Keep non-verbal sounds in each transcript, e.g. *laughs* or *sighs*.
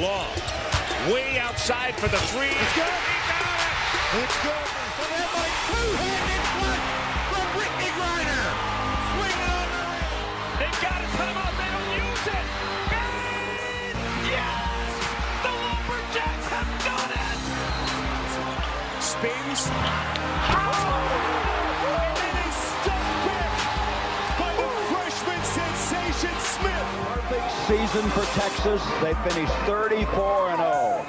Long. Way outside for the three. It's good. He got it. It's good. So that might two-handed flush from Brittney Griner. Swing on the rim. They've got a timeout. They don't use it. And yes! The Lumberjacks have done it! Spins. Oh! Perfect season for Texas. They finished 34 and 0.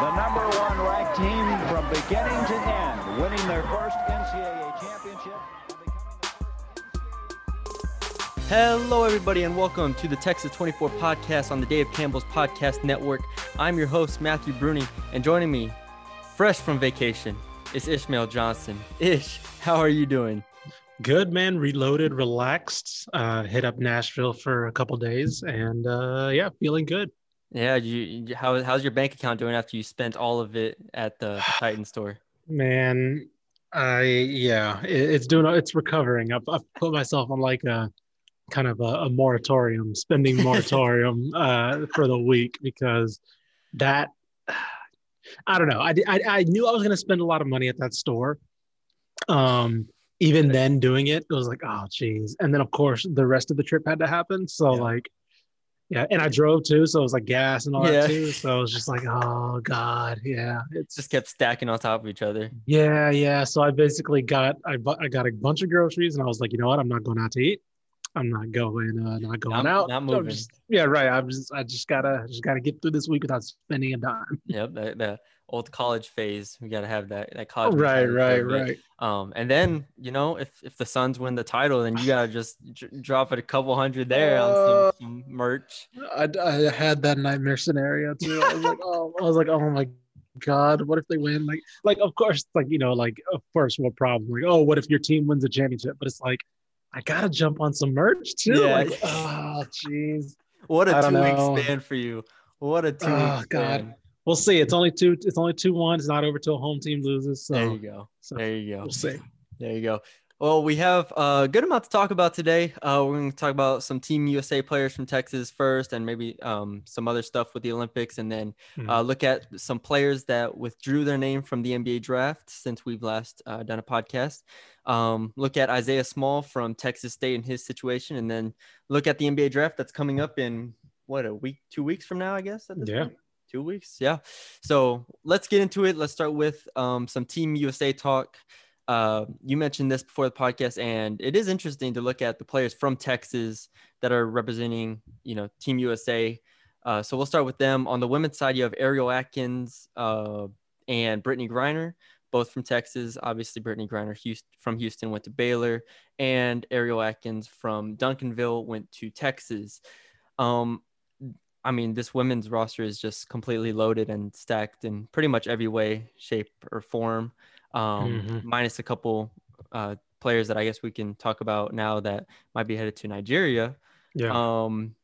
The number one ranked team from beginning to end, winning their first NCAA championship. Hello, everybody, and welcome to the Texas 24 podcast on the Dave Campbell's Podcast Network. I'm your host, Matthew Bruni, and joining me, fresh from vacation, is Ishmael Johnson. Ish, how are you doing? Good man, reloaded, relaxed. Uh, hit up Nashville for a couple days, and uh, yeah, feeling good. Yeah, you, how, how's your bank account doing after you spent all of it at the *sighs* Titan store? Man, I yeah, it, it's doing. It's recovering. I've, I've put myself on like a kind of a, a moratorium, spending *laughs* moratorium uh, for the week because that *sighs* I don't know. I, I I knew I was gonna spend a lot of money at that store. Um, even then, doing it, it was like, oh, geez. And then, of course, the rest of the trip had to happen. So, Yeah. like, yeah, and I drove too, so it was like gas and all Yeah. that too. So it was just like, oh god, yeah, It Just kept stacking on top of each other. yeah, yeah. So I basically got I bu- I got a bunch of groceries, and I was like, you know what, I'm not going out to eat. I'm not going, uh, not going Not- out. not moving. just- yeah, right. I'm just, I just gotta, just gotta get through this week without spending a dime. Yep, the, the old college phase. We got to have that, that college. right, right, right. Um, and then you know, if if the Suns win the title, then you gotta *sighs* just dr- drop it a couple hundred there on Uh, some, some merch. I, I had that nightmare scenario too. I was like, oh, I was like, oh my god, what if they win? Like, like of course, like you know, like of course, what problem? Like, oh, what if your team wins a championship? But it's like, I gotta jump on some merch too. Yeah. Like, oh, jeez. What a two week span for you. What a two week Oh, God. Span. We'll see. It's only two. It's only two one. It's not over till home team loses. So There you go. so There you go. we'll see. There you go. Well, we have a good amount to talk about today. Uh, we're going to talk about some Team USA players from Texas first, and maybe um, some other stuff with the Olympics, and then uh, look at some players that withdrew their name from the NBA draft since we've last uh, done a podcast. Um, look at Isaiah Small from Texas State and his situation, and then look at the NBA draft that's coming up in what a week, two weeks from now, I guess. At this Yeah. point? Two weeks. Yeah. So let's get into it. Let's start with um, some Team USA talk. Uh, you mentioned this before the podcast, and it is interesting to look at the players from Texas that are representing, you know, Team USA. Uh, so we'll start with them. On the women's side, you have Ariel Atkins uh, and Brittney Griner, both from Texas. Obviously, Brittney Griner Houston, from Houston went to Baylor, and Ariel Atkins from Duncanville went to Texas. Um, I mean, this women's roster is just completely loaded and stacked in pretty much every way, shape, or form, um, Mhm. minus a couple uh, players that I guess we can talk about now that might be headed to Nigeria. Yeah. Um,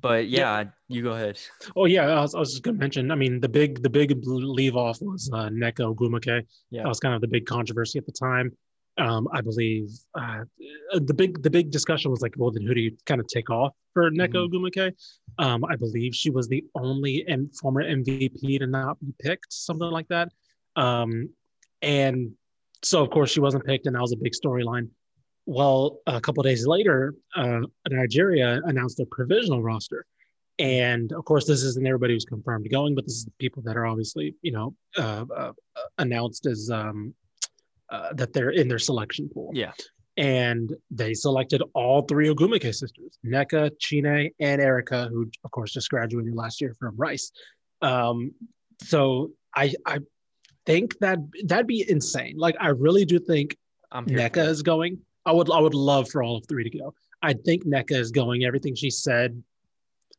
but yeah, you go ahead. oh yeah. I was, I was just gonna mention. I mean, the big the big leave off was uh, Nneka Ogwumike. Yeah. That was kind of the big controversy at the time. Um, I believe uh, the big the big discussion was like, well, then who do you kind of take off for Nneka Ogwumike? Um, I believe she was the only M- former MVP to not be picked, something like that. Um, and so of course she wasn't picked, and that was a big storyline. Well, a couple of days later, uh, Nigeria announced their provisional roster. And of course, this isn't everybody who's confirmed going, but this is the people that are obviously, you know, uh, uh, announced as um, uh, that they're in their selection pool. Yeah. And they selected all three Ogwumike sisters, Nneka, Chiney, and Erica, who of course just graduated last year from Rice. Um, so I I think that that'd be insane. Like I really do think I'm here. for Nneka it. is going. I would I would love for all of three to go. I think Nneka is going. Everything she said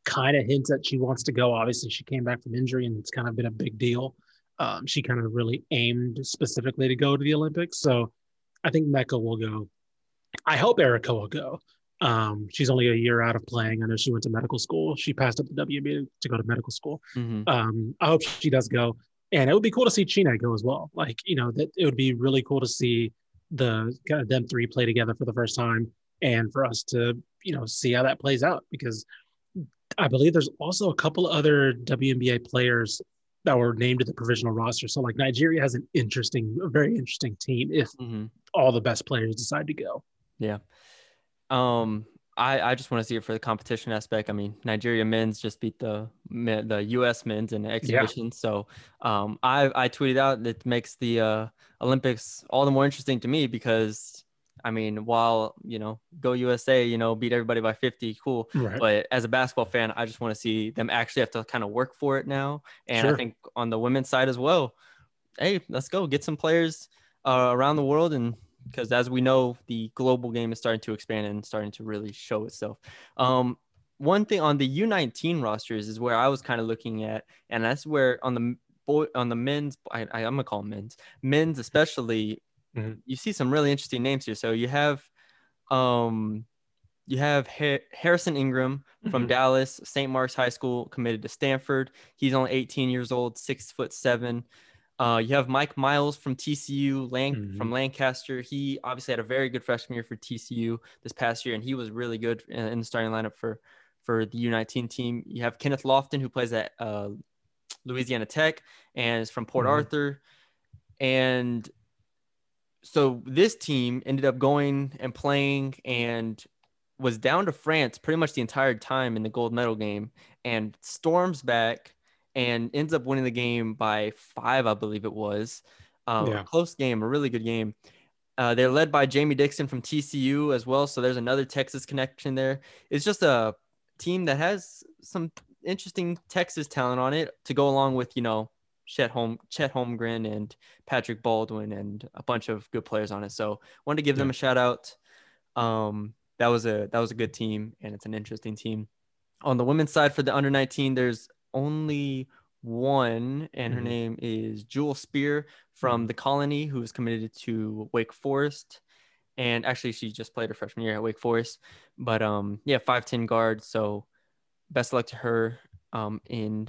kind of hints that she wants to go. Obviously, she came back from injury and it's kind of been a big deal. Um, she kind of really aimed specifically to go to the Olympics. So I think Mecca will go. I hope Erica will go. Um, she's only a year out of playing. I know she went to medical school. She passed up the WNBA to go to medical school. Mhm. Um, I hope she does go. And it would be cool to see Chiney go as well. Like, you know, that it would be really cool to see the kind of them three play together for the first time and for us to, you know, see how that plays out because I believe there's also a couple other WNBA players that were named to the provisional roster. So like Nigeria has an interesting, a very interesting team if Mhm. all the best players decide to go. Yeah. Um, I, I just want to see it for the competition aspect. I mean, Nigeria men's just beat the men- the U.S. men's in the exhibition. So, um, I I tweeted out that makes the uh, Olympics all the more interesting to me because, I mean, while you know, go USA, you know, beat everybody by 50, cool. Right. But as a basketball fan, I just want to see them actually have to kind of work for it now. And I think on the women's side as well, hey, let's go get some players uh, around the world and because as we know, the global game is starting to expand and starting to really show itself. Um, one thing on the U19 rosters is where I was kind of looking at, and that's where on the boy on the men's, I, I, am gonna call them men's, men's especially, Mhm. you see some really interesting names here. So you have, um, you have Ha- Harrison Ingram from Mhm. Dallas, St. Mark's High School, committed to Stanford. He's only 18 years old, six foot seven. Uh, you have Mike Miles from TCU, Lan- Mhm. from Lancaster. He obviously had a very good freshman year for TCU this past year, and he was really good in, the starting lineup for for the U19 team. You have Kenneth Lofton, who plays at uh, Louisiana Tech and is from Port Mhm. Arthur. And so this team ended up going and playing and was down to France pretty much the entire time in the gold medal game and storms back and ends up winning the game by five, I believe it was. Um, Yeah. A close game, a really good game. Uh, they're led by Jamie Dixon from TCU as well. So there's another Texas connection there. It's just a team that has some interesting Texas talent on it to go along with, you know, Chet, Home, Chet Holmgren and Patrick Baldwin and a bunch of good players on it. So wanted to give them a shout out. Um, that was a that was a good team and it's an interesting team. On the women's side for the under 19, there's only one, and her Mhm. name is Jewel Spear from the Colony, who is committed to Wake Forest. And actually, she just played her freshman year at Wake Forest. But um, yeah, five ten guard. So best of luck to her um in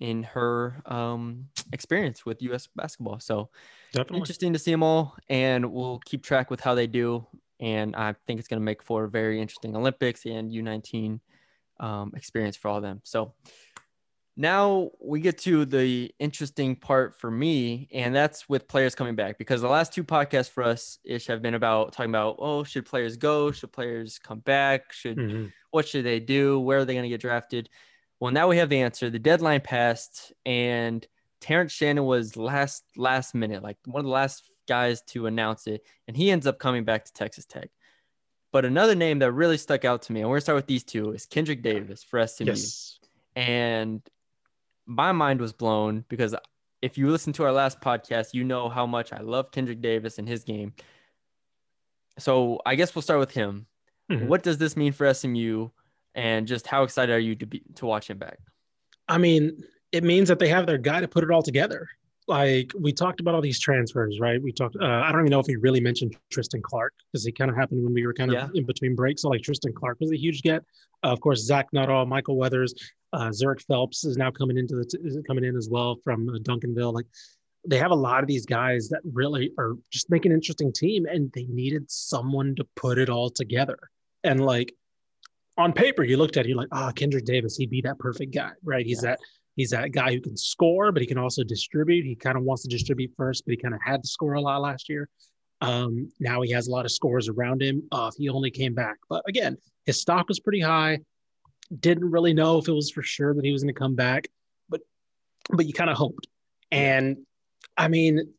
in her um experience with U.S. basketball. So Definitely. interesting to see them all, and we'll keep track with how they do. And I think it's going to make for a very interesting Olympics and U19 um, experience for all of them. So now we get to the interesting part for me, and that's with players coming back because the last two podcasts for us ish have been about talking about oh, should players go? Should players come back? Should Mhm. what should they do? Where are they going to get drafted? Well, now we have the answer. The deadline passed, and Terrence Shannon was last last minute, like one of the last guys to announce it, and he ends up coming back to Texas Tech. But another name that really stuck out to me, and we're gonna start with these two, is Kendrick Davis for SMU. Yes. And my mind was blown because if you listen to our last podcast, you know how much I love Kendrick Davis and his game. So I guess we'll start with him. Mhm. What does this mean for SMU, and just how excited are you to be to watch him back? I mean, it means that they have their guy to put it all together. Like we talked about all these transfers, right? We talked. Uh, I don't even know if we really mentioned Tristan Clark because he kind of happened when we were kind of Yeah. in between breaks. So like Tristan Clark was a huge get. Uh, of course, Zach Nuttall, Michael Weathers, uh, Zhuric Phelps is now coming into the t- is coming in as well from uh, Duncanville. Like they have a lot of these guys that really are just making an interesting team, and they needed someone to put it all together. And like on paper, you looked at it, you're like, ah, Kendrick Davis, he'd be that perfect guy, right? He's Yeah. that he's that guy who can score, but he can also distribute. He kind of wants to distribute first, but he kind of had to score a lot last year. Um, now he has a lot of scores around him. Uh, he only came back, but again, his stock was pretty high. Didn't really know if it was for sure that he was going to come back, but but you kind of hoped. And I mean,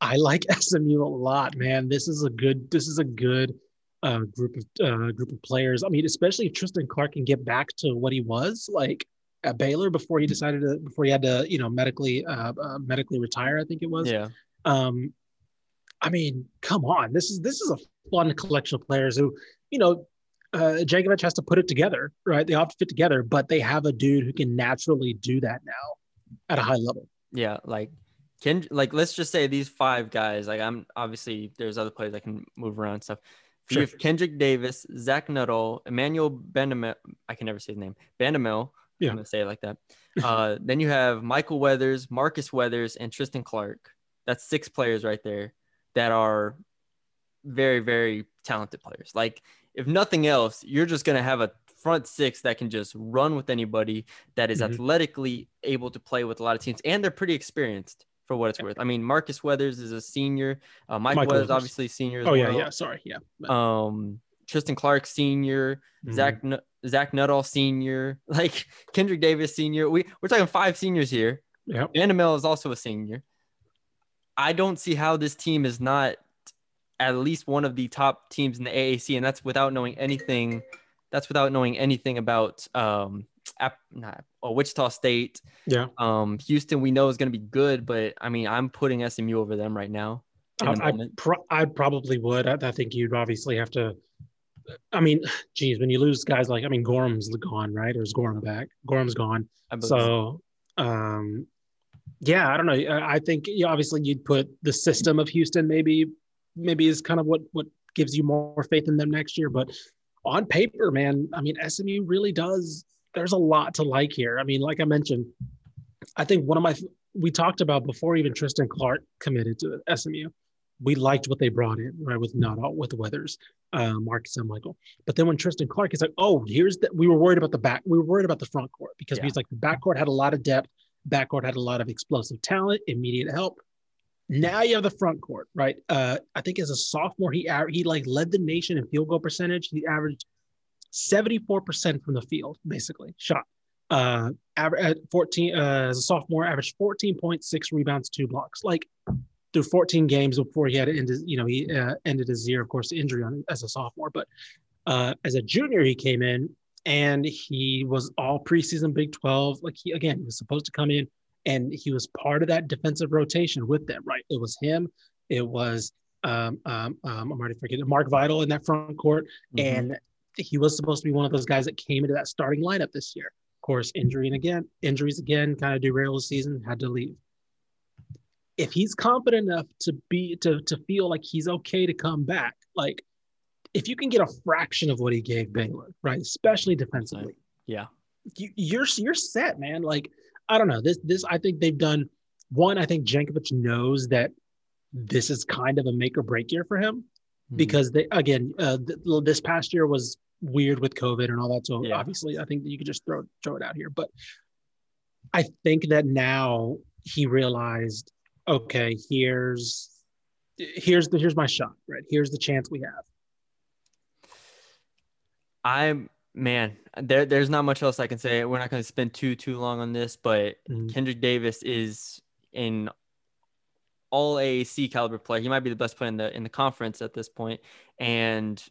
I like *laughs* SMU a lot, man. This is a good. This is a good uh, group of uh, group of players. I mean, especially if Tristan Clark can get back to what he was like at Baylor before he decided to before he had to you know medically uh, uh, medically retire. I think it was. Yeah, Um, I mean, come on. This is this is a fun collection of players who, you know, uh, Jankovich has to put it together, right? They all have to fit together, but they have a dude who can naturally do that now at a high level. yeah. Like, Ken, like let's just say these five guys. Like, I'm obviously there's other players that can move around and stuff. Sure. You have Kendrick Davis, Zach Nuttall, Emmanuel Bandoumel. I can never say his name. Bandoumel. Yeah. I'm gonna say it like that. *laughs* Uh, then you have Michael Weathers, Marcus Weathers, and Tristan Clark. That's six players right there that are very, very talented players. Like, if nothing else, you're just gonna have a front six that can just run with anybody, that is Mhm. athletically able to play with a lot of teams, and they're pretty experienced for what it's worth. I mean, Marcus Weathers is a senior. Uh, Mike Michael Weathers, Weathers. obviously senior. Oh yeah, well. yeah. Sorry, yeah. Um, Tristan Clark senior. Mhm. Zach Nu- Zach Nuttall senior. *laughs* Like Kendrick Davis senior. We we're talking five seniors here. Yep. Vanderbilt is also a senior. I don't see how this team is not at least one of the top teams in the AAC, and that's without knowing anything. That's without knowing anything about um, App, not, oh, Wichita State. Yeah. Um, Houston, we know is going to be good, but I mean, I'm putting SMU over them right now. the I, I, pro- I probably would. I, I think you'd obviously have to. I mean, *sighs* geez, when you lose guys like I mean, Gorham's gone, right? Or is Gorham back? Gorham's gone. So, um, yeah, I don't know. I I think yeah, obviously you'd put the system of Houston maybe maybe is kind of what what gives you more faith in them next year. But on paper, man, I mean, SMU really does. There's a lot to like here. I mean, like I mentioned, I think one of my we talked about before even Tristan Clark committed to SMU. We liked what they brought in, right? With Nuttall with Weathers, uh, Marcus and Michael. But then when Tristan Clark is like, oh, here's that. we were worried about the back, we were worried about the front court because Yeah. he's like the backcourt had a lot of depth, backcourt had a lot of explosive talent, immediate help. Now you have the front court, right? Uh, I think as a sophomore, he he like led the nation in field goal percentage. He averaged 74% from the field, basically, shot. Uh, aver- at 14 uh, as a sophomore, averaged 14.6 rebounds, two blocks. Like through 14 games before he had to end his, you know, he uh, ended his year, of course, injury on as a sophomore. But uh, as a junior, he came in and he was all preseason Big 12. Like he again, he was supposed to come in and he was part of that defensive rotation with them. Right? It was him. It was um, um, um, I'm already forgetting Mark Vital in that front court, Mhm. and he was supposed to be one of those guys that came into that starting lineup this year. Of course, injury and again, injuries again kind of derailed the season. Had to leave. If he's confident enough to be to to feel like he's okay to come back, like if you can get a fraction of what he gave Baylor, right, especially defensively, yeah. you, you're you're set, man. Like I don't know this this I think they've done one. I think Jankovich knows that this is kind of a make or break year for him Mhm. because they again uh, th- this past year was weird with COVID and all that. So Yeah. obviously, I think that you could just throw throw it out here. But I think that now he realized, okay, here's here's the here's my shot, right? Here's the chance we have. I'm man, there there's not much else I can say. We're not going to spend too too long on this, but Mhm. Kendrick Davis is in all AAC caliber player. He might be the best player in the in the conference at this point, and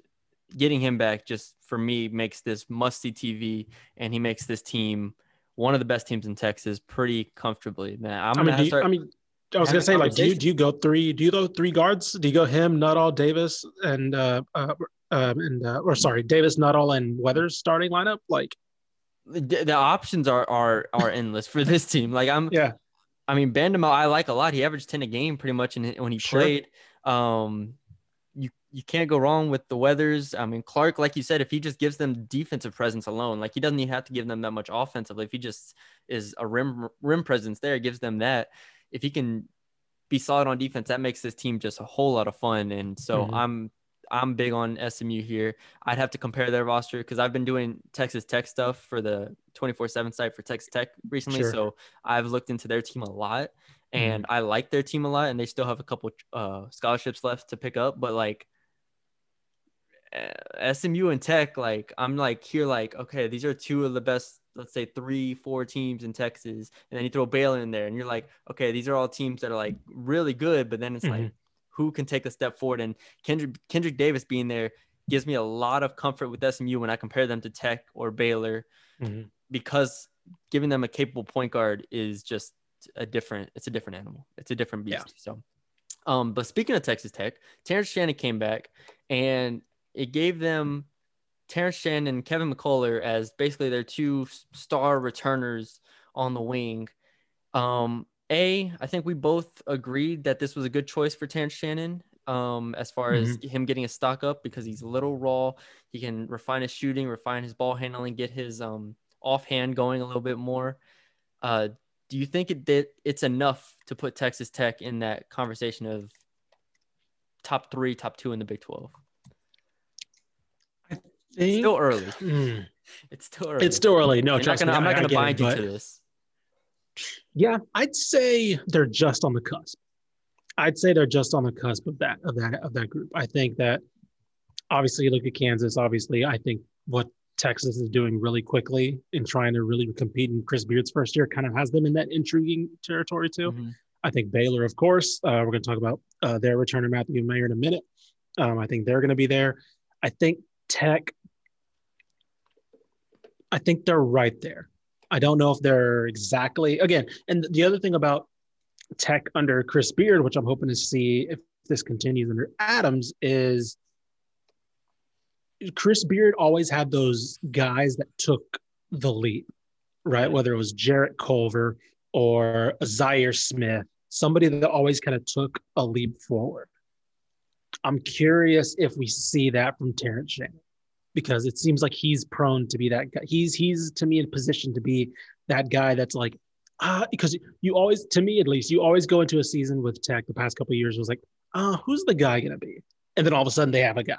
getting him back just for me makes this must see TV, and he makes this team one of the best teams in Texas pretty comfortably. Man, I'm I mean, have to you, start. I mean, I was gonna say, like, do you do you go three? Do you go three guards? Do you go him, Nuttall, Davis, and uh, uh um, and uh, or sorry, Davis, Nuttall, and Weathers starting lineup? Like, the, the options are are are endless for this team. Like I'm *laughs* yeah, I mean, Bandamo, I like a lot. He averaged 10 a game pretty much in, when he Sure. played. Um, you you can't go wrong with the weathers. I mean, Clark, like you said, if he just gives them defensive presence alone, like he doesn't even have to give them that much offensively. If he just is a rim rim presence there, gives them that. If he can be solid on defense, that makes this team just a whole lot of fun. And so Mhm. I'm I'm big on SMU here. I'd have to compare their roster because I've been doing Texas Tech stuff for the 24/7 site for Texas Tech recently. Sure. So I've looked into their team a lot, and Mm-hmm. I like their team a lot. And they still have a couple uh, scholarships left to pick up, but like. uh, SMU and Tech, like I'm like here, like okay, these are two of the best, let's say three, four teams in Texas, and then you throw Baylor in there, and you're like, okay, these are all teams that are like really good, but then it's like, who can take a step forward? And Kendrick Kendrick Davis being there gives me a lot of comfort with SMU when I compare them to Tech or Baylor, Mhm. because giving them a capable point guard is just a different. It's a different animal. It's a different beast. Yeah. So, um, but speaking of Texas Tech, Terrence Shannon came back and it gave them Terrence Shannon and Kevin McCullar as basically their two star returners on the wing. Um, a, I think we both agreed that this was a good choice for Terrence Shannon. Um, as far as him getting a stock up because he's a little raw, he can refine his shooting, refine his ball handling, get his um offhand going a little bit more. Uh, do you think it did it's enough to put Texas Tech in that conversation of top three, top two in the Big Twelve? Think- Still early. Hmm. *laughs* It's still early. It's still early. No, You're not trust gonna, me. I'm not going to bind you but- to this. Yeah, I'd say they're just on the cusp. I'd say they're just on the cusp of that of that of that group. I think that obviously you look at Kansas. Obviously, I think what Texas is doing really quickly in trying to really compete in Chris Beard's first year kind of has them in that intriguing territory too. Mhm. I think Baylor, of course. Uh, we're going to talk about uh, their returner Matthew Mayer in a minute. Um, I think they're going to be there. I think Tech. I think they're right there. I don't know if they're exactly again. And the other thing about Tech under Chris Beard, which I'm hoping to see if this continues under Adams, is Chris Beard always had those guys that took the leap, right? Whether it was Jarrett Culver or Zhaire Smith, somebody that always kind of took a leap forward. I'm curious if we see that from Terrence Shannon because it seems like he's prone to be that guy. He's he's to me in position to be that guy that's like ah because you always to me at least you always go into a season with Tech the past couple of years was like ah who's the guy gonna be? And then all of a sudden they have a guy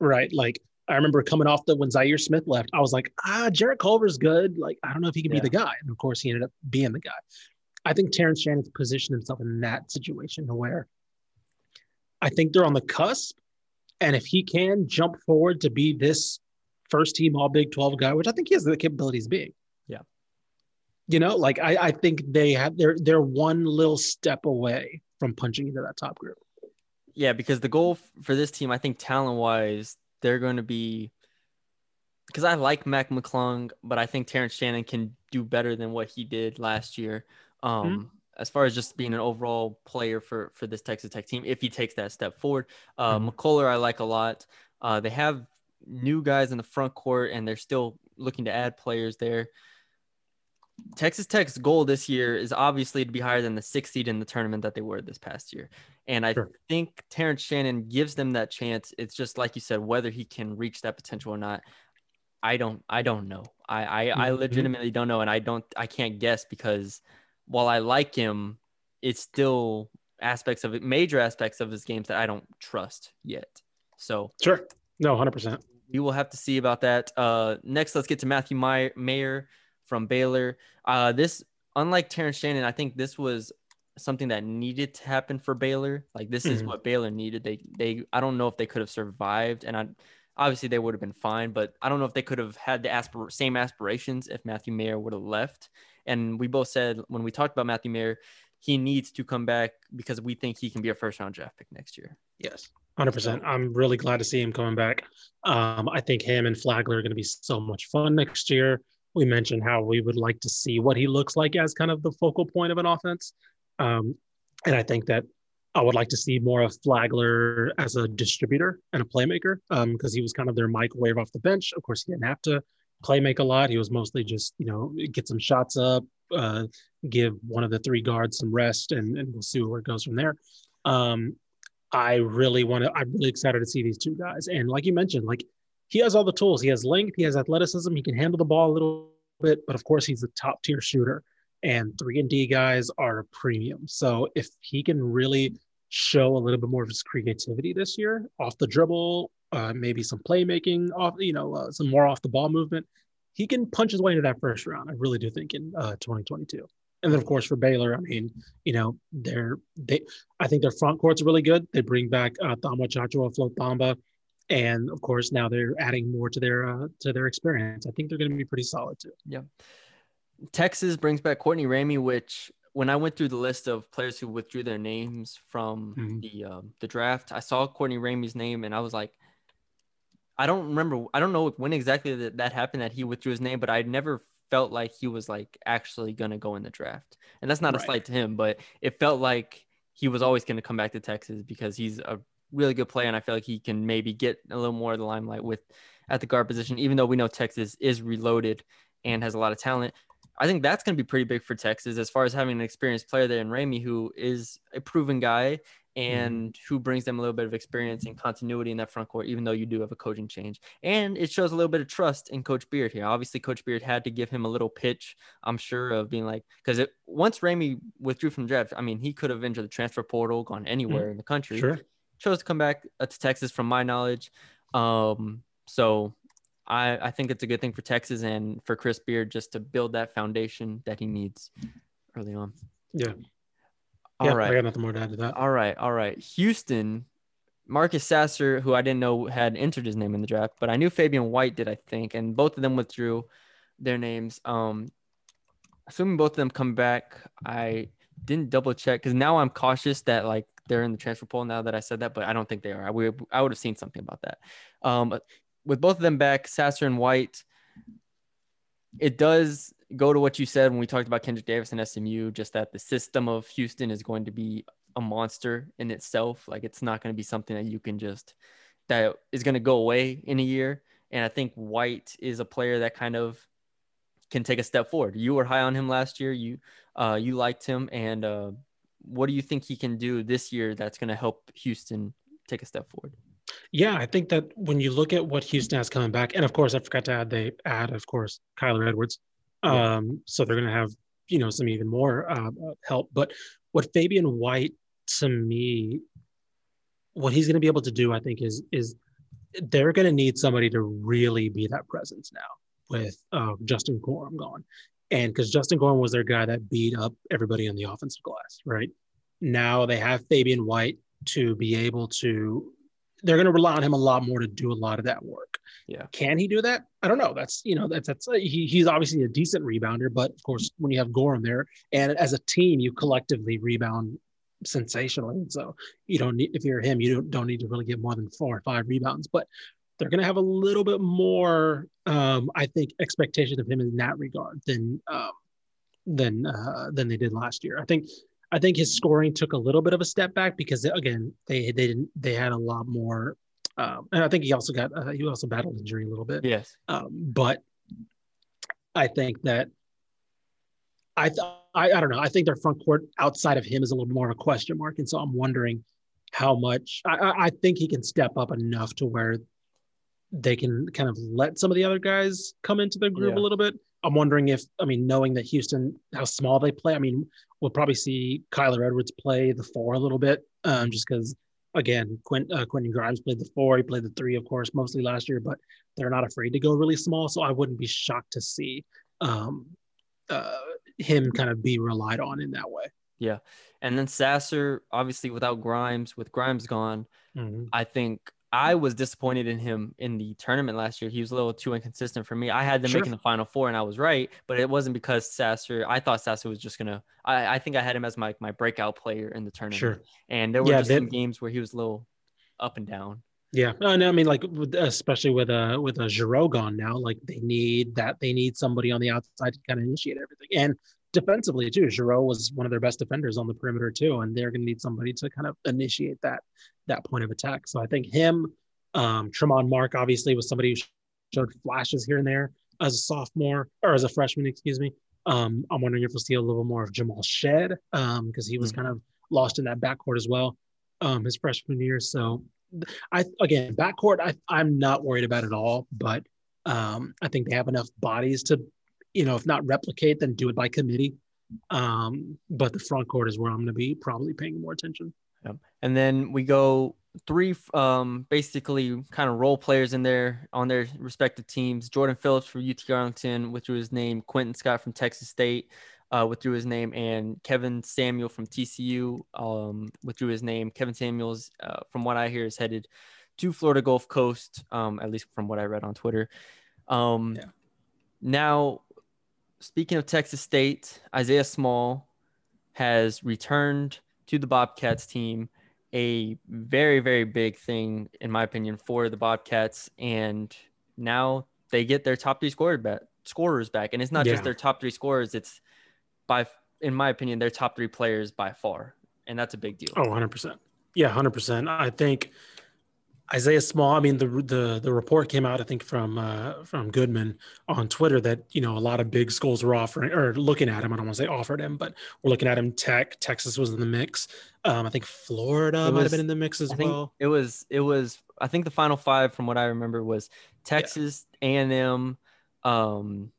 right? Like I remember coming off the when Zhaire Smith left I was like ah Jarrett Culver's good. Like I don't know if he can Yeah. be the guy. And of course he ended up being the guy. I think Terrence Shannon's positioned himself in that situation where I think they're on the cusp and if he can jump forward to be this first team all Big 12 guy, which I think he has the capabilities being. Yeah. You know, like I, I think they have they're they're one little step away from punching into that top group. Yeah, because the goal for this team, I think talent wise, they're going to be because I like Mac McClung, but I think Terrence Shannon can do better than what he did last year. Um, As far as just being an overall player for for this Texas Tech team, if he takes that step forward, uh, Mhm. McCullar I like a lot. Uh, they have new guys in the front court, and they're still looking to add players there. Texas Tech's goal this year is obviously to be higher than the sixth seed in the tournament that they were this past year. And I Sure. think Terrence Shannon gives them that chance. It's just like you said, whether he can reach that potential or not. I don't I don't know. I I, I Mhm. legitimately don't know. And I don't I can't guess because while I like him, it's still aspects of it, major aspects of his games that I don't trust yet. So Sure. No, 100%. we will have to see about that. Uh, next, let's get to Matthew Meyer, Mayer from Baylor. Uh, this, unlike Terrence Shannon, I think this was something that needed to happen for Baylor. Like this is Mhm. what Baylor needed. They, they, I don't know if they could have survived, and I, obviously they would have been fine, but I don't know if they could have had the aspir- same aspirations if Matthew Mayer would have left. And we both said when we talked about Matthew Mayer, he needs to come back because we think he can be a first round draft pick next year. Yes. 100%. I'm really glad to see him coming back. Um, I think him and Flagler are going to be so much fun next year. We mentioned how we would like to see what he looks like as kind of the focal point of an offense. Um, and I think that I would like to see more of Flagler as a distributor and a playmaker because he was kind of their microwave off the bench. Of course, he didn't have to play make a lot. He was mostly just, you know, get some shots up, uh, give one of the three guards some rest, and, and we'll see where it goes from there. Um, I really want to, I'm really excited to see these two guys. And like you mentioned, like he has all the tools. He has length, he has athleticism, he can handle the ball a little bit, but of course he's a top tier shooter. And three and D guys are a premium. So if he can really show a little bit more of his creativity this year off the dribble, uh, maybe some playmaking off, you know, uh, some more off the ball movement, he can punch his way into that first round. I really do think in uh, 2022. And then of course for Baylor, I mean, you know, they're they I think their front court's really good. They bring back uh, Thamba Chachua, Flo Thamba, and of course now they're adding more to their uh, to their experience. I think they're going to be pretty solid too. Yeah. Texas brings back Courtney Ramey, which when I went through the list of players who withdrew their names from Mhm. the um, the draft, I saw Courtney Ramey's name and I was like, I don't remember, I don't know when exactly that, that happened that he withdrew his name, but I never felt like he was like actually gonna go in the draft. And that's not a slight to him, but it felt like he was always gonna come back to Texas because he's a really good player and I feel like he can maybe get a little more of the limelight with at the guard position, even though we know Texas is reloaded and has a lot of talent. I think that's going to be pretty big for Texas as far as having an experienced player there in Ramey, who is a proven guy and who brings them a little bit of experience and continuity in that front court, even though you do have a coaching change. And it shows a little bit of trust in Coach Beard here. Obviously, Coach Beard had to give him a little pitch, I'm sure, of being like, because once Ramey withdrew from the draft, I mean, he could have entered the transfer portal, gone anywhere in the country Sure. chose to come back uh, to Texas, from my knowledge. Um, so I, I think it's a good thing for Texas and for Chris Beard just to build that foundation that he needs early on. Yeah. All right. I got nothing more to add to that. All right, all right. Houston, Marcus Sasser, who I didn't know had entered his name in the draft, but I knew Fabian White did, I think, and both of them withdrew their names. Um, assuming both of them come back, I didn't double check because now I'm cautious that like they're in the transfer pool now that I said that, but I don't think they are. I would I would have seen something about that. Um, with both of them back, Sasser and White, it does go to what you said when we talked about Kendrick Davis and SMU, just that the system of Houston is going to be a monster in itself. Like it's not going to be something that you can just that is going to go away in a year. And I think White is a player that kind of can take a step forward. You were high on him last year. You uh, you liked him, and uh, what do you think he can do this year that's going to help Houston take a step forward? Yeah, I think that when you look at what Houston has coming back, and of course, I forgot to add they add, of course, Kyler Edwards. Um, so they're going to have you know some even more uh, help. But what Fabian White to me, what he's going to be able to do, I think, is is they're going to need somebody to really be that presence now with uh, Justin Gorham gone, and because Justin Gorham was their guy that beat up everybody on the offensive glass, right? Now they have Fabian White to be able to. They're going to rely on him a lot more to do a lot of that work. Yeah. Can he do that? I don't know. That's you know that's that's he, he's obviously a decent rebounder, but of course when you have Gorham there, and as a team you collectively rebound sensationally. And so you don't need if you're him, you don't, don't need to really get more than four or five rebounds, but they're going to have a little bit more, um, I think, expectation of him in that regard than um, than uh, than they did last year. I think I think his scoring took a little bit of a step back because again they they didn't they had a lot more. Um, and I think he also got uh, he also battled injury a little bit. Yes. Um, but I think that I, th- I I don't know. I think their front court outside of him is a little more of a question mark, and so I'm wondering how much. I, I, think he can step up enough to where they can kind of let some of the other guys come into their groove Yeah. a little bit. I'm wondering if I mean knowing that Houston how small they play. I mean we'll probably see Kyler Edwards play the four a little bit, um, just because again Quint, uh, Quentin Grimes played the four. He played the three, of course, mostly last year, but they're not afraid to go really small. So I wouldn't be shocked to see um, uh, him kind of be relied on in that way. Yeah. And then Sasser, obviously without Grimes, with Grimes gone, Mhm. I think I was disappointed in him in the tournament last year. He was a little too inconsistent for me. I had them Sure. making the final four and I was right, but it wasn't because Sasser, I thought Sasser was just gonna I, I think I had him as my my breakout player in the tournament. Sure. And there were Yeah, just that- some games where he was a little up and down. Yeah, no, no, I mean, like, especially with a with uh, a Jarreau gone now, like they need that they need somebody on the outside to kind of initiate everything, and defensively too. Jarreau was one of their best defenders on the perimeter too, and they're going to need somebody to kind of initiate that that point of attack. So I think him, um, Tramon Mark, obviously was somebody who showed flashes here and there as a sophomore or as a freshman, excuse me. Um, I'm wondering if we'll see a little more of Jamal Shead because he was Mhm. kind of lost in that backcourt as well um, his freshman year. So I again backcourt I I'm not worried about at all, but um, I think they have enough bodies to, you know, if not replicate, then do it by committee. Um, but the front court is where I'm going to be probably paying more attention. And then we go three um basically kind of role players in there on their respective teams. Jordan Phillips from UT Arlington withdrew his name. Quentin Scott from Texas State uh, withdrew his name, and Kevin Samuel from TCU um, withdrew his name. Kevin Samuels, uh, from what I hear, is headed to Florida Gulf Coast, um, at least from what I read on Twitter. Um, Yeah. Now, speaking of Texas State, Isaiah Small has returned to the Bobcats team. A very, very big thing, in my opinion, for the Bobcats. And now they get their top three scorer back, scorers back. And it's not Yeah. just their top three scorers, it's by, in my opinion, their top three players by far. And that's a big deal. Oh, 100%. Yeah, 100%. I think Isaiah Small, I mean the the the report came out I think from uh from Goodman on Twitter that, you know, a lot of big schools were offering or looking at him. I don't want to say offered him, but we're looking at him Tech, Texas was in the mix. Um I think Florida It might have been in the mix as I well. it was it was I think the final five from what I remember was Texas A and M, um,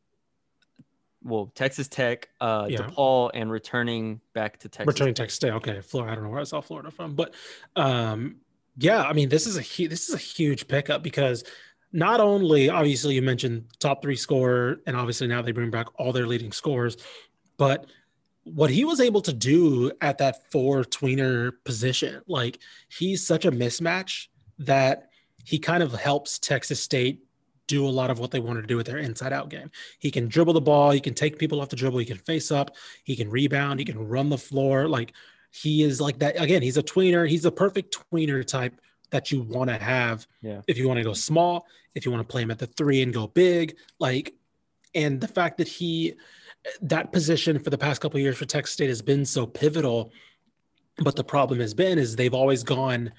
well Texas Tech, uh, Yeah. DePaul, and returning back to Texas. Returning Texas State. Okay, Florida. I don't know where I saw Florida from, but um, yeah, I mean, this is a hu- this is a huge pickup because not only obviously you mentioned top three scorer, and obviously now they bring back all their leading scores, but what he was able to do at that four tweener position, like he's such a mismatch that he kind of helps Texas State do a lot of what they wanted to do with their inside out game. He can dribble the ball, he can take people off the dribble, he can face up, he can rebound, he can run the floor. Like he is like that. Again, he's a tweener. He's a perfect tweener type that you want to have Yeah. if you want to go small, if you want to play him at the three and go big. Like, and the fact that he, that position for the past couple of years for Texas State has been so pivotal. But the problem has been is they've always gone,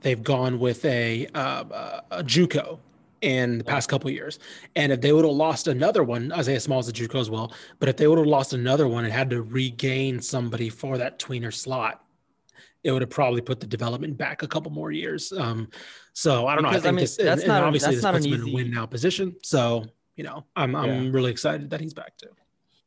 they've gone with a uh, a JUCO in the past couple of years. And if they would have lost another one, Isaiah Small's a JUCO as well, but if they would have lost another one and had to regain somebody for that tweener slot, it would have probably put the development back a couple more years. Um, so I don't Because, know. I I think mean, this, that's and not a- obviously that's this not puts an him in a easy- win now position. So you know, I'm I'm Yeah. really excited that he's back too.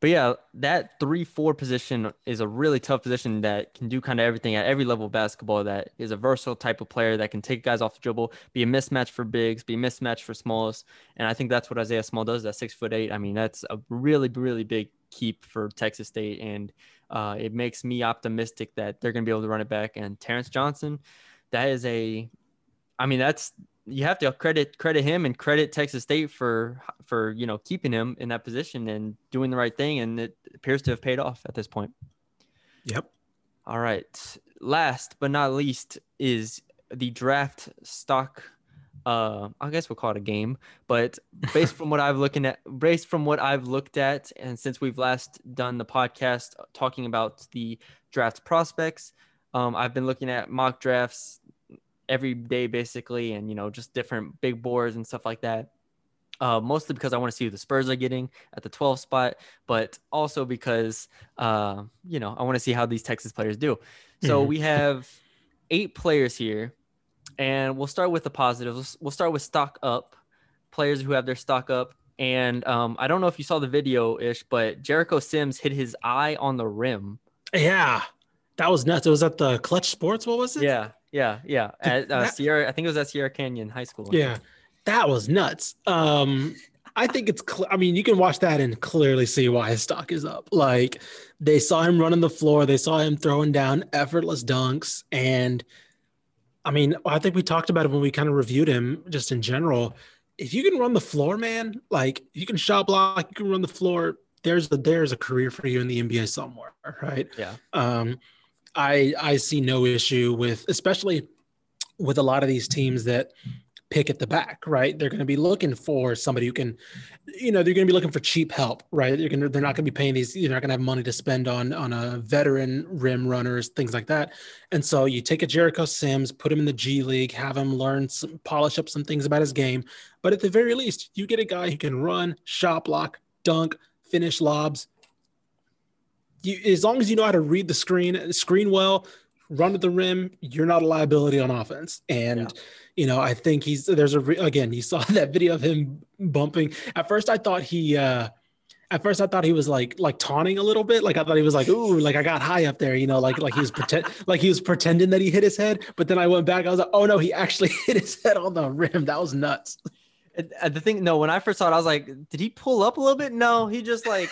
But yeah, that three four position is a really tough position that can do kind of everything at every level of basketball. That is a versatile type of player that can take guys off the dribble, be a mismatch for bigs, be a mismatch for smalls, and I think that's what Isaiah Small does. At six foot eight, I mean that's a really really big keep for Texas State, and uh, it makes me optimistic that they're going to be able to run it back. And Terrence Johnson, that is a, I mean that's you have to credit credit him and credit Texas State for for you know keeping him in that position and doing the right thing, and it appears to have paid off at this point. Yep. All right. Last but not least is the draft stock. Uh, I guess we'll call it a game, but based *laughs* from what I've looking at, based from what I've looked at, and since we've last done the podcast talking about the draft prospects, um, I've been looking at mock drafts every day basically, and you know just different big boards and stuff like that. Uh, mostly because I want to see who the Spurs are getting at the 12 spot, but also because uh, you know I want to see how these Texas players do. So Mhm. we have eight players here, and we'll start with the positives. We'll start with stock up, players who have their stock up. And um, I don't know if you saw the video ish, but Jericho Sims hit his eye on the rim. Yeah, that was nuts. It was at the Clutch Sports. What was it? Yeah, yeah, yeah. At uh, that- Sierra, I think it was at Sierra Canyon High School. Yeah, that was nuts. Um, I think it's. Cl- I mean, you can watch that and clearly see why his stock is up. Like they saw him running the floor, they saw him throwing down effortless dunks, and I mean, I think we talked about it when we kind of reviewed him just in general. If you can run the floor, man, like you can shot block, you can run the floor. There's a there's a career for you in the NBA somewhere, right? Yeah. Um, I I see no issue with, especially with a lot of these teams that pick at the back, right? They're going to be looking for somebody who can, you know, they're going to be looking for cheap help, right? They're to, they're not going to be paying these, you're not going to have money to spend on on a veteran rim runners, things like that. And so you take a Jericho Sims, put him in the G League, have him learn some, polish up some things about his game, but at the very least, you get a guy who can run, shot block, dunk, finish lobs. You, as long as you know how to read the screen, screen well, run to the rim, you're not a liability on offense. And you know, I think he's there's a re- again. You saw *laughs* that video of him bumping. At first, I thought he. uh at first, I thought he was like like taunting a little bit. Like I thought he was like, "Ooh, like I got high up there," you know, like like he was pretend *laughs* like he was pretending that he hit his head. But then I went back. I was like, "Oh no, he actually *laughs* hit his head on the rim. That was nuts." And the thing, no, when I first saw it, I was like, did he pull up a little bit? No, he just like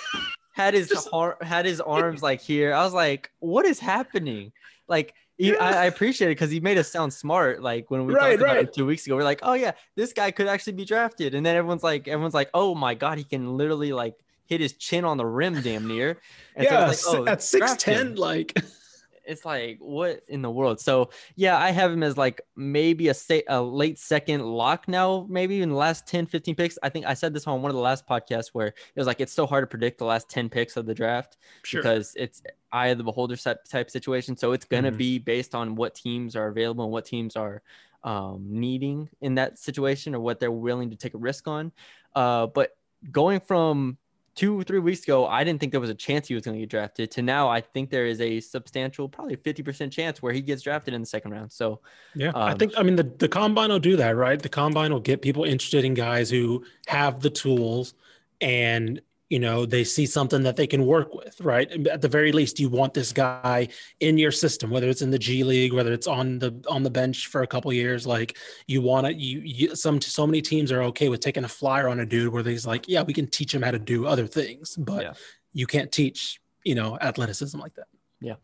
had his Just- har- had his *laughs* arms like here. I was like, what is happening? Like, he, I, I appreciate it because he made us sound smart. Like when we Right, talked about it two weeks ago, we're like, oh yeah, this guy could actually be drafted. And then everyone's like, everyone's like, oh my god, he can literally like hit his chin on the rim damn near. And yeah, it's like, oh, at six ten, like *laughs* it's like what in the world so yeah i have him as like maybe a, sa- a late second lock now maybe in the last 10 15 picks i think i said this on one of the last podcasts where it was like it's so hard to predict the last 10 picks of the draft sure. because it's eye of the beholder set type situation so it's going to Mhm. be based on what teams are available and what teams are um, needing in that situation or what they're willing to take a risk on uh, but going from two or three weeks ago, I didn't think there was a chance he was going to get drafted. To now, I think there is a substantial, probably fifty percent chance where he gets drafted in the second round. So Yeah, I Um, think I mean the, the combine will do that, right? The combine will get people interested in guys who have the tools and you know they see something that they can work with right at the very least you want this guy in your system whether it's in the g league whether it's on the on the bench for a couple years like you want to you, you some so many teams are okay with taking a flyer on a dude where they's like yeah we can teach him how to do other things but Yeah. you can't teach you know athleticism like that Yeah.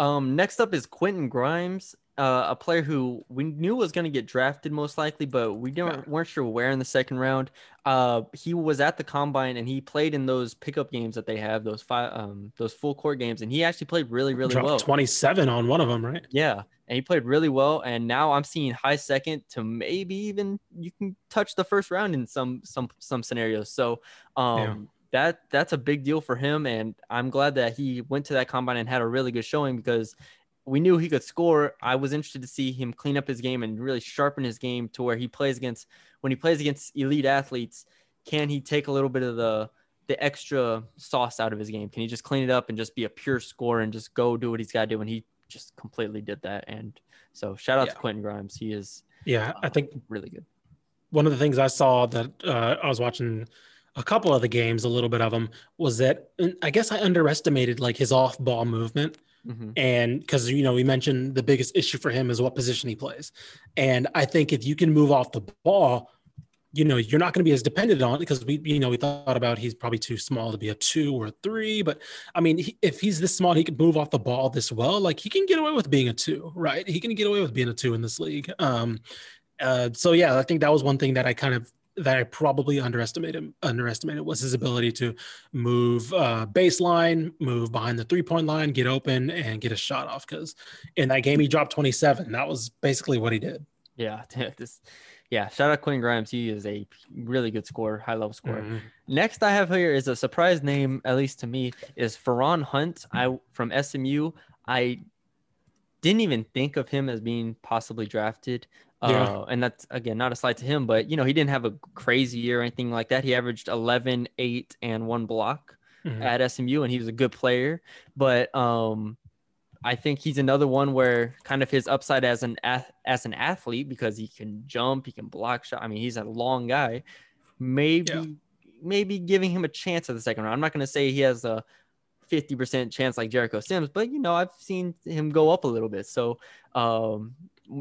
Um, next up is Quentin Grimes, uh, a player who we knew was going to get drafted most likely, but we didn't, weren't sure where in the second round. Uh, he was at the combine and he played in those pickup games that they have, those five, um, those full court games, and he actually played really, really Dropped well. 27 on one of them right Yeah, and he played really well. And now I'm seeing high second to maybe even you can touch the first round in some some some scenarios. So um that that's a big deal for him. And I'm glad that he went to that combine and had a really good showing because we knew he could score. I was interested to see him clean up his game and really sharpen his game to where he plays against when he plays against elite athletes, can he take a little bit of the the extra sauce out of his game? Can he just clean it up and just be a pure scorer and just go do what he's got to do? And he just completely did that. And so shout out to Quentin Grimes. He is yeah i think really good. one of the things I saw that uh, I was watching a couple of the games, a little bit of them, was that I guess I underestimated like his off ball movement. Mhm. And because, you know, we mentioned the biggest issue for him is what position he plays. And I think if you can move off the ball, you know, you're not going to be as dependent on it because we, you know, we thought about he's probably too small to be a two or a three. But I mean, he, if he's this small, he can move off the ball this well. Like he can get away with being a two, right? He can get away with being a two in this league. Um, uh, so yeah, I think that was one thing that I kind of that I probably underestimated underestimated was his ability to move uh, baseline, move behind the three point line, get open, and get a shot off. Because in that game he dropped 27. That was basically what he did. Yeah, *laughs* this, yeah. Shout out Quentin Grimes. He is a really good scorer, high level scorer. Mhm. Next, I have here is a surprise name, at least to me, is Feron Hunt. I from SMU. I didn't even think of him as being possibly drafted. Uh, and that's again not a slight to him, but you know he didn't have a crazy year or anything like that. He averaged 11, 8, and one block Mhm. at SMU, and he was a good player. But um, I think he's another one where kind of his upside as an as an athlete because he can jump, he can block shot. I mean, he's a long guy. Maybe Yeah. maybe giving him a chance at the second round. I'm not going to say he has a 50% chance like Jericho Sims, but you know, I've seen him go up a little bit. So, um,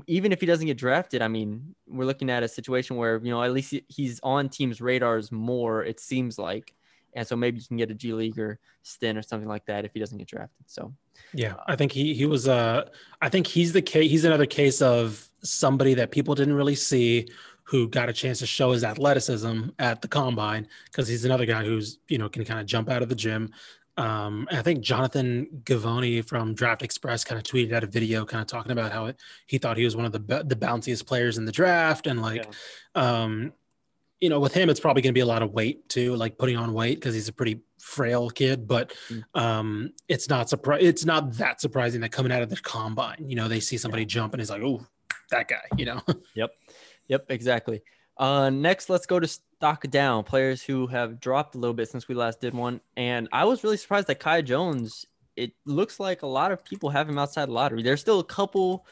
even if he doesn't get drafted, I mean, we're looking at a situation where, you know, at least he's on teams' radars more, it seems like. And so maybe you can get a G League or stint or something like that if he doesn't get drafted. So, Yeah, I think he he was uh I think he's the case he's another case of somebody that people didn't really see who got a chance to show his athleticism at the combine because he's another guy who's you know can kind of jump out of the gym. Um, I think Jonathan Givony from Draft Express kind of tweeted out a video kind of talking about how it, he thought he was one of the the bounciest players in the draft and like um you know with him it's probably going to be a lot of weight too like putting on weight because he's a pretty frail kid but Mm. um it's not surpri- it's not that surprising that coming out of the combine you know they see somebody jump and he's like oh that guy you know *laughs* yep Yep, exactly. Uh, next, let's go to stock down players who have dropped a little bit since we last did one. And I was really surprised that Kai Jones, it looks like a lot of people have him outside the lottery. There's still a couple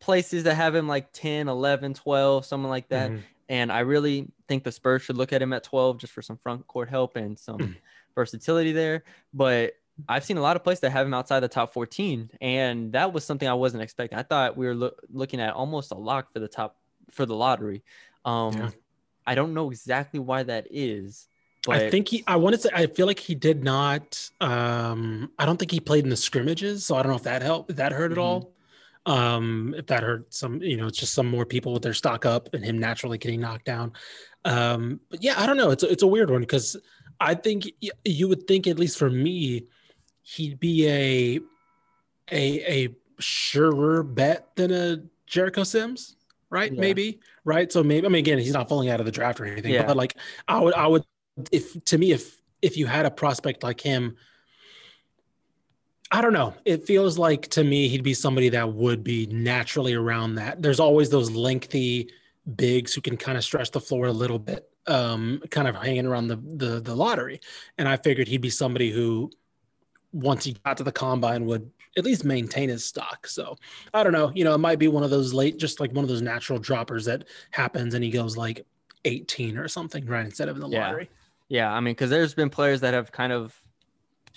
places that have him like 10, 11, 12, something like that. Mhm. And I really think the Spurs should look at him at 12 just for some front court help and some Mm. *clears throat* versatility there. But I've seen a lot of places that have him outside the top 14. And that was something I wasn't expecting. I thought we were loo- looking at almost a lock for the top for the lottery. Um, Yeah. I don't know exactly why that is. But I think he I want to say I feel like he did not um I don't think he played in the scrimmages so I don't know if that helped if that hurt at all um if that hurt some you know it's just some more people with their stock up and him naturally getting knocked down um but yeah I don't know it's a, it's a weird one because I think y- you would think at least for me he'd be a a a surer bet than a Jericho Sims right Yeah. maybe right so maybe I mean again he's not falling out of the draft or anything Yeah. but like I would I would if to me if if you had a prospect like him I don't know. It feels like to me he'd be somebody that would be naturally around that. There's always those lengthy bigs who can kind of stretch the floor a little bit, um, kind of hanging around the, the the lottery. And I figured he'd be somebody who, once he got to the combine, would at least maintain his stock. So I don't know. You know, it might be one of those late, just like one of those natural droppers that happens, and he goes like 18 or something, right? Instead of in the Yeah. lottery. Yeah, I mean, because there's been players that have kind of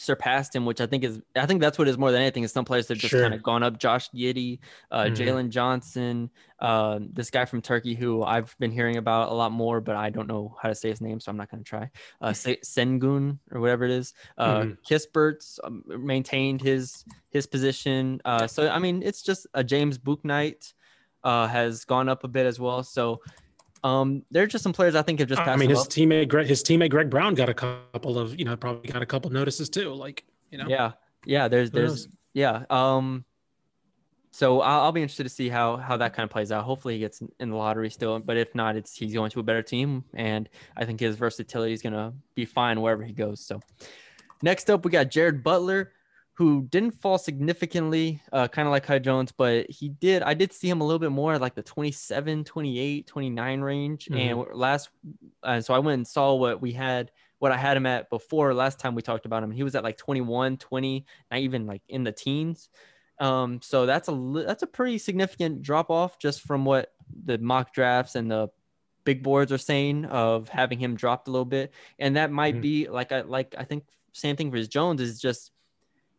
surpassed him, which I think is I think that's what is more than anything is some players that just Sure. kind of gone up. Josh Giddey, uh, Mhm. Jalen Johnson, uh, this guy from Turkey who I've been hearing about a lot more, but I don't know how to say his name, so I'm not going to try. Uh, *laughs* Sengun or whatever it is. Uh, Mhm. Kispert's um, maintained his his position. Uh, so I mean, it's just a James Bouknight uh, has gone up a bit as well. So. Um, there are just some players I think have just passed. I mean, his up. teammate, Greg, his teammate Greg Brown got a couple of, you know, probably got a couple notices too. Like, you know, Yeah, yeah. There's there's yeah. Um, so I'll, I'll be interested to see how how that kind of plays out. Hopefully he gets in- in the lottery still, but if not, it's he's going to a better team, and I think his versatility is gonna be fine wherever he goes. So next up, we got Jared Butler, who didn't fall significantly, uh, kind of like Kai Jones, but he did. I did see him a little bit more like the 27, 28, 29 range, and last, uh, so I went and saw what we had. What I had him at before last time we talked about him, he was at like 21, 20, not even like in the teens. Um, so that's a that's a pretty significant drop off just from what the mock drafts and the big boards are saying of having him dropped a little bit, and that might Mhm. be like I like I think same thing for his Jones is just,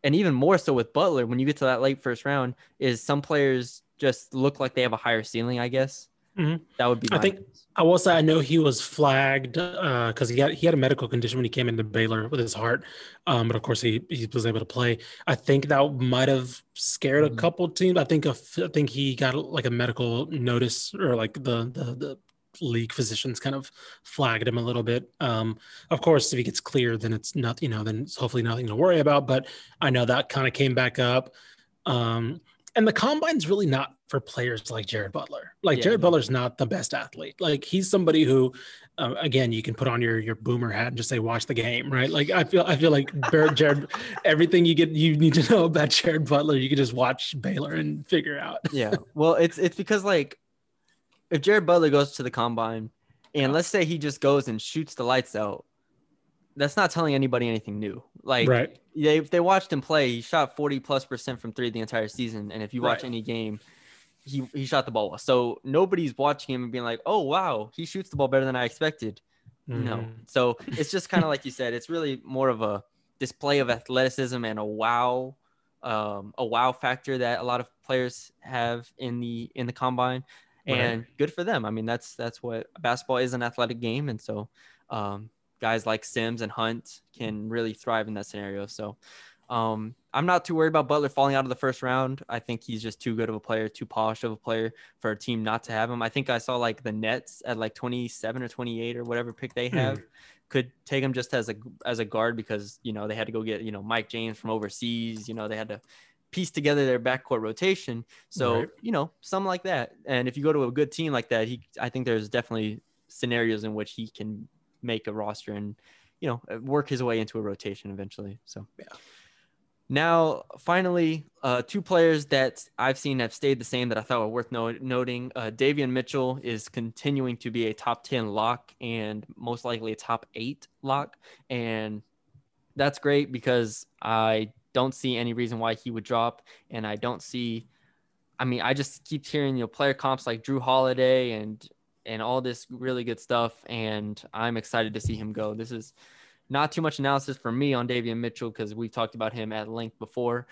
and even more so with Butler when you get to that late first round is some players just look like they have a higher ceiling. I guess Mhm. that would be. I think- guess. I will say I know he was flagged because he had he had a medical condition when he came into Baylor with his heart, um, but of course he he was able to play. I think that might have scared Mhm. a couple teams. I think a I think he got like a medical notice or like the the the league physicians kind of flagged him a little bit. Um, of course, if he gets clear, then it's not you know then it's hopefully nothing to worry about. But I know that kind of came back up. Um, and the combine's really not for players like Jared Butler. Like Yeah, Jared no. Butler's not the best athlete. Like he's somebody who, uh, again, you can put on your your boomer hat and just say watch the game, right? Like I feel I feel like Jared, *laughs* everything you get you need to know about Jared Butler, you can just watch Baylor and figure out. yeah. Well, it's it's because like if Jared Butler goes to the combine and let's say he just goes and shoots the lights out, that's not telling anybody anything new. Like right. they if they watched him play, he shot 40 plus percent from three the entire season. And if you watch Right. any game, he he shot the ball well. So nobody's watching him and being like, oh wow, he shoots the ball better than I expected. No. Mhm. So it's just kind of like you said, it's really more of a display of athleticism and a wow, um, a wow factor that a lot of players have in the in the combine. Right. And good for them. I mean, that's that's what basketball is an athletic game, and so um, guys like Sims and Hunt can really thrive in that scenario. So um, I'm not too worried about Butler falling out of the first round. I think he's just too good of a player, too polished of a player for a team not to have him. I think I saw like the Nets at like 27 or 28 or whatever pick they have could take him just as a as a guard because you know they had to go get you know Mike James from overseas. You know they had to piece together their backcourt rotation. So Right. you know something like that. And if you go to a good team like that, he I think there's definitely scenarios in which he can make a roster and you know work his way into a rotation eventually. So Yeah. Now, finally, uh, two players that I've seen have stayed the same that I thought were worth no- noting. Uh, Davion Mitchell is continuing to be a top 10 lock and most likely a top eight lock. And that's great because I don't see any reason why he would drop. And I don't see, I mean, I just keep hearing, you know, player comps like Jrue Holiday and, and all this really good stuff. And I'm excited to see him go. This is, not too much analysis for me on Davion Mitchell because we've talked about him at length before,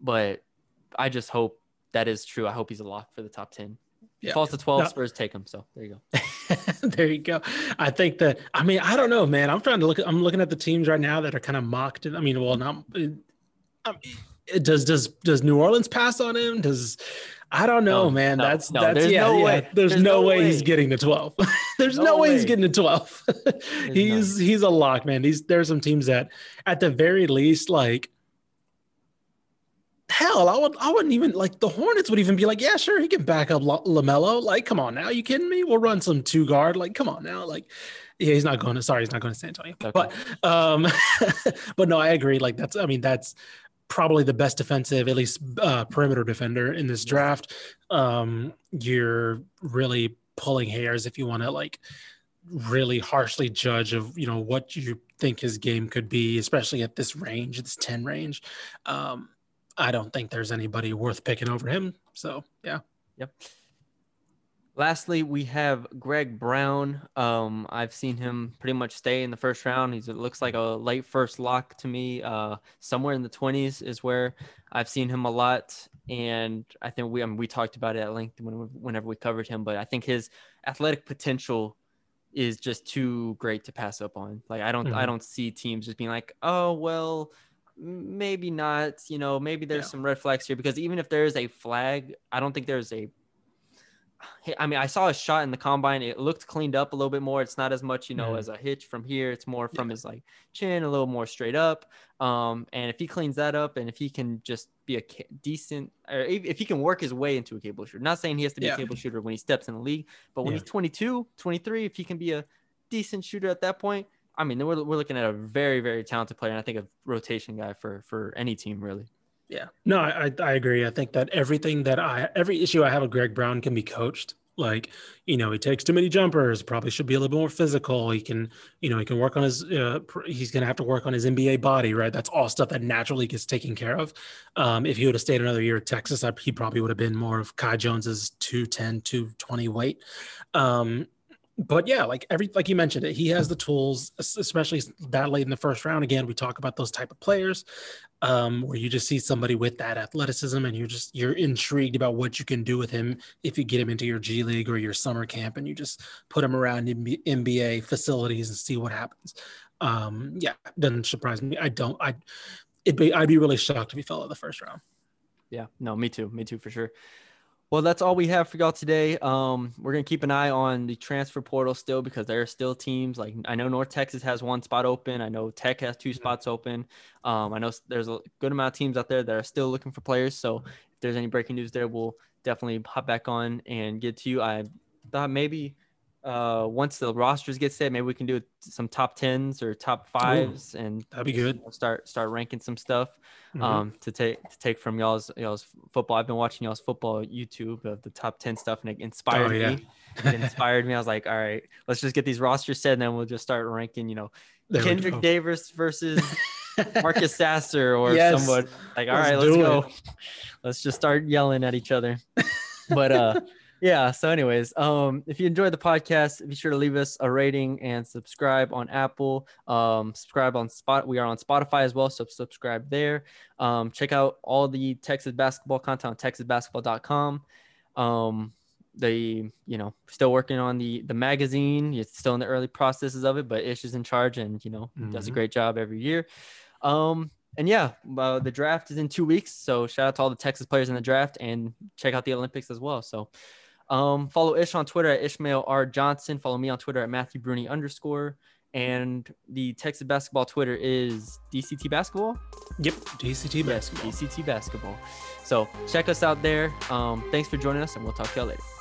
but I just hope that is true. I hope he's a lock for the top 10. Yeah. falls to 12, No. Spurs take him. So there you go. *laughs* there you go. I think that I mean I don't know, man. I'm trying to look. I'm looking at the teams right now that are kind of mocked. I mean, well, not. Mean, does does does New Orleans pass on him? Does I don't know, No, man. no, that's no, that's there's yeah, no yeah. way. There's, There's no, no way, he's getting to 12. *laughs* there's no, No way. he's getting to 12. *laughs* he's he's a lock, man. These there's some teams that at the very least like hell, I would I wouldn't even like the Hornets would even be like, yeah, sure, he can back up La- LaMelo. Like, come on now, you kidding me? We'll run some two guard. Like, come on now, like. Yeah, he's not going to. Sorry, he's not going to San Antonio. Okay. But, um, *laughs* but no, I agree. Like that's. I mean, that's probably the best defensive, at least uh, perimeter defender in this draft. Um, you're really pulling hairs if you want to like really harshly judge of you know what you think his game could be, especially at this range, this ten range. Um, I don't think there's anybody worth picking over him. So yeah, Lastly, we have Greg Brown. Um, I've seen him pretty much stay in the first round. He's it looks like a late first lock to me. Uh, somewhere in the 20s is where I've seen him a lot, and I think we I mean, we talked about it at length when, whenever we covered him. But I think his athletic potential is just too great to pass up on. Like I don't I Mhm. don't see teams just being like, oh well, maybe not. You know, maybe there's Yeah. some red flags here because even if there is a flag, I don't think there's a I mean, I saw a shot in the combine. It looked cleaned up a little bit more. It's not as much, you know, Mhm. as a hitch from here. It's more from his like chin, a little more straight up. Um, and if he cleans that up, and if he can just be a decent, or if, if he can work his way into a cable shooter, not saying he has to be Yeah. a cable shooter when he steps in the league, but when Yeah. he's 22, 23, if he can be a decent shooter at that point, I mean, we're, we're looking at a very, very talented player, and I think a rotation guy for for any team really. Yeah. No, I, I agree. I think that everything that I every issue I have with Greg Brown can be coached. Like, you know, he takes too many jumpers, probably should be a little bit more physical. He can, you know, he can work on his uh, he's going to have to work on his NBA body, right? That's all stuff that naturally gets taken care of. Um, if he would have stayed another year at Texas, I, he probably would have been more of Kai Jones's 210, 220 weight. Um, but yeah, like every like you mentioned it, he has the tools, especially that late in the first round. Again, we talk about those type of players um, where you just see somebody with that athleticism and you're just you're intrigued about what you can do with him if you get him into your G League or your summer camp and you just put him around NBA facilities and see what happens. Um, yeah, doesn't surprise me. I don't. I it'd be I'd be really shocked if he fell out the first round. Yeah, no, me too. Me too for sure. Well, that's all we have for y'all today. Um, we're gonna keep an eye on the transfer portal still because there are still teams like I know North Texas has one spot open. I know Tech has two spots open. Um, I know there's a good amount of teams out there that are still looking for players. So if there's any breaking news there, we'll definitely hop back on and get to you. I thought maybe uh, once the rosters get set, maybe we can do some top tens or top fives and That'd be good. start start ranking some stuff Mhm. um to take to take from y'all's y'all's football. I've been watching y'all's football YouTube of the top 10 stuff and it inspired Oh, yeah. me. It *laughs* inspired me. I was like, all right, let's just get these rosters set and then we'll just start ranking, you know, There Kendric. Davis versus *laughs* Marcus Sasser or Yes. someone like, all Let's right, let's go. it. Let's just start yelling at each other. But uh *laughs* yeah, so anyways, um if you enjoyed the podcast, be sure to leave us a rating and subscribe on Apple. Um subscribe on Spot. We are on Spotify as well, so subscribe there. Um check out all the Texas basketball content on texasbasketball.com. Um the you know still working on the the magazine it's still in the early processes of it but ish is in charge and you know does a Mhm. great job every year um and yeah uh, the draft is in two weeks so shout out to all the texas players in the draft and check out the olympics as well so um follow ish on twitter at ishmael r. Johnson. Follow me on twitter at matthew bruni underscore. And the texas basketball twitter is dct basketball? Yep, DCT yes basketball. dct basketball. So check us out there. Um thanks for joining us and we'll talk to y'all later